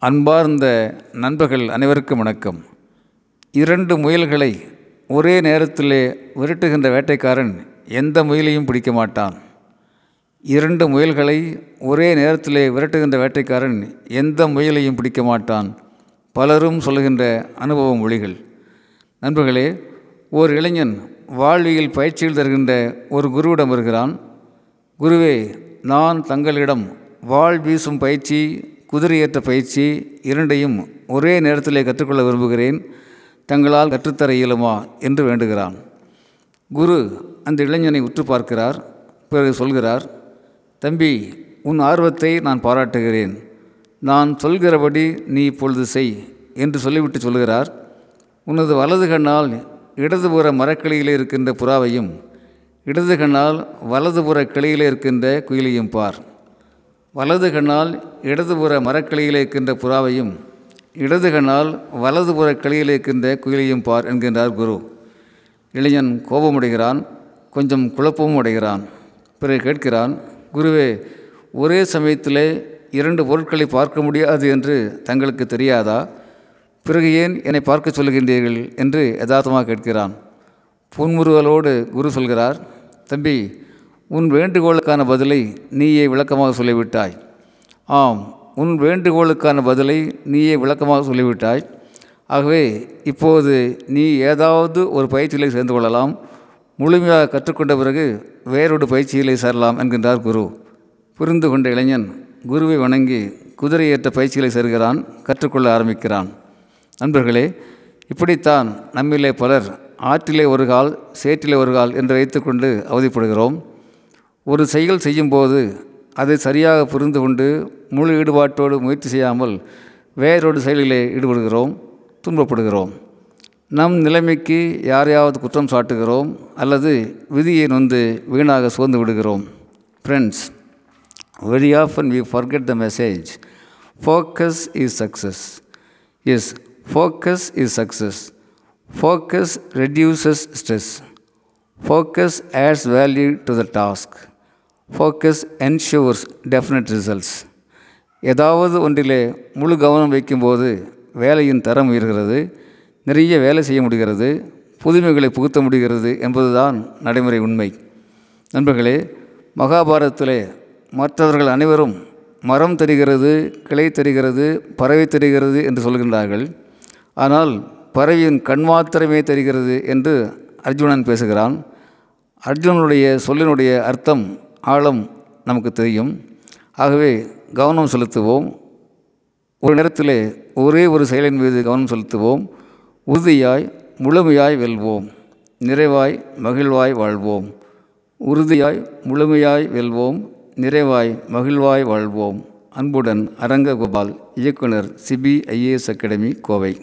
அன்பார்ந்த நண்பர்கள் அனைவருக்கும் வணக்கம். இரண்டு முயல்களை ஒரே நேரத்திலே விரட்டுகின்ற வேட்டைக்காரன் எந்த முயலையும் பிடிக்க மாட்டான். இரண்டு முயல்களை ஒரே நேரத்திலே விரட்டுகின்ற வேட்டைக்காரன் எந்த முயலையும் பிடிக்க மாட்டான். பலரும் சொல்லுகின்ற அனுபவ மொழிகள் நண்பர்களே ஓர் இளைஞன் வாழ்வியல் பயிற்சியில் தருகின்ற ஒரு குருவிடம் வருகிறான். குருவே நான் தங்களிடம் வாழ் வீசும் பயிற்சி குதிரையேற்ற பயிற்சி இரண்டையும் ஒரே நேரத்திலே கற்றுக்கொள்ள விரும்புகிறேன். தங்களால் கற்றுத்தர இயலுமா என்று வேண்டுகிறான். குரு அந்த இளைஞனை உற்று பார்க்கிறார். பிறகு சொல்கிறார் தம்பி உன் ஆர்வத்தை நான் பாராட்டுகிறேன். நான் சொல்கிறபடி நீ இப்பொழுது செய் என்று சொல்லிவிட்டு சொல்கிறார். உனது வலது கண்ணால் இடதுபுற மரக்கிளையில் இருக்கின்ற புறாவையும் இடது கண்ணால் வலதுபுற கிளையில் இருக்கின்ற குயிலையும் பார். வலது கண்ணால் இடதுபுற மரக்கிளையில் இருக்கின்ற புறாவையும் இடது கண்ணால் வலதுபுற கிளையில் இருக்கின்ற குயிலையும் பார் என்கின்றார் குரு. இளைஞன் கோபமடைகிறான் கொஞ்சம் குழப்பமும் அடைகிறான். பிறகு கேட்கிறான் குருவே ஒரே சமயத்திலே இரண்டு பொருட்களை பார்க்க முடியாது என்று தங்களுக்கு தெரியாதா? பிறகு ஏன் என்னை பார்க்க சொல்கின்றீர்கள் என்று யதார்த்தமாக கேட்கிறான். புன்முறுவலோடு குரு சொல்கிறார் தம்பி உன் வேண்டுகோளுக்கான பதிலை நீயே விளக்கமாக சொல்லிவிட்டாய். ஆம் உன் வேண்டுகோளுக்கான பதிலை நீயே விளக்கமாக சொல்லிவிட்டாய். ஆகவே இப்போது நீ ஏதாவது ஒரு பயிற்சியிலே சேர்ந்து கொள்ளலாம். முழுமையாக கற்றுக்கொண்ட பிறகு வேறொரு பயிற்சியிலே சேரலாம் என்கின்றார் குரு. புரிந்து கொண்ட இளைஞன் குருவை வணங்கி குதிரையேற்ற பயிற்சிகளை சேர்கிறான் கற்றுக்கொள்ள ஆரம்பிக்கிறான். நண்பர்களே இப்படித்தான் நம்மிலே பலர் ஆற்றிலே ஒரு கால் சேற்றிலே ஒரு கால் என்று வைத்துக்கொண்டு அவதிப்படுகிறோம். ஒரு செயல் செய்யும்போது அதை சரியாக புரிந்து கொண்டு முழு ஈடுபாட்டோடு முயற்சி செய்யாமல் வேறொரு செயலிலே ஈடுபடுகிறோம் துன்பப்படுகிறோம். நம் நிலைமைக்கு யாரையாவது குற்றம் சாட்டுகிறோம் அல்லது விதியை நொந்து வீணாக சோர்ந்து விடுகிறோம். Friends very often we forget the message focus is success yes focus is success focus reduces stress focus adds value to the task focus ensures definite results ஏதாவது ஒன்றிலே முழு கவனம் வைக்கும்போது வேலையின் தரம் உயர்கிறது நிறைய வேலை செய்ய முடிகிறது புதுமைகளை புகுத்த முடிகிறது என்பதுதான் நடைமுறை உண்மை. நண்பர்களே மகாபாரதத்திலே மற்றவர்கள் அனைவரும் மரம் தெரிகிறது கிளை தெரிகிறது பறவை தெரிகிறது என்று சொல்கின்றார்கள். ஆனால் பறவையின் கண் மாத்திரமே தெரிகிறது என்று அர்ஜுனன் பேசுகிறான். அர்ஜுனனுடைய சொல்லினுடைய அர்த்தம் ஆழம் நமக்கு தெரியும். ஆகவே கவனம் செலுத்துவோம். ஒரு நேரத்தில் ஒரே ஒரு செயலின் மீது கவனம் செலுத்துவோம். உறுதியாய் முழுமையாய் வெல்வோம். நிறைவாய் மகிழ்வாய் வாழ்வோம். உறுதியாய் முழுமையாய் வெல்வோம். நிறைவாய் மகிழ்வாய் வாழ்வோம். அன்புடன் அரங்ககோபால் இயக்குனர் சிபிஐஏஎஸ் அகாடமி கோவை.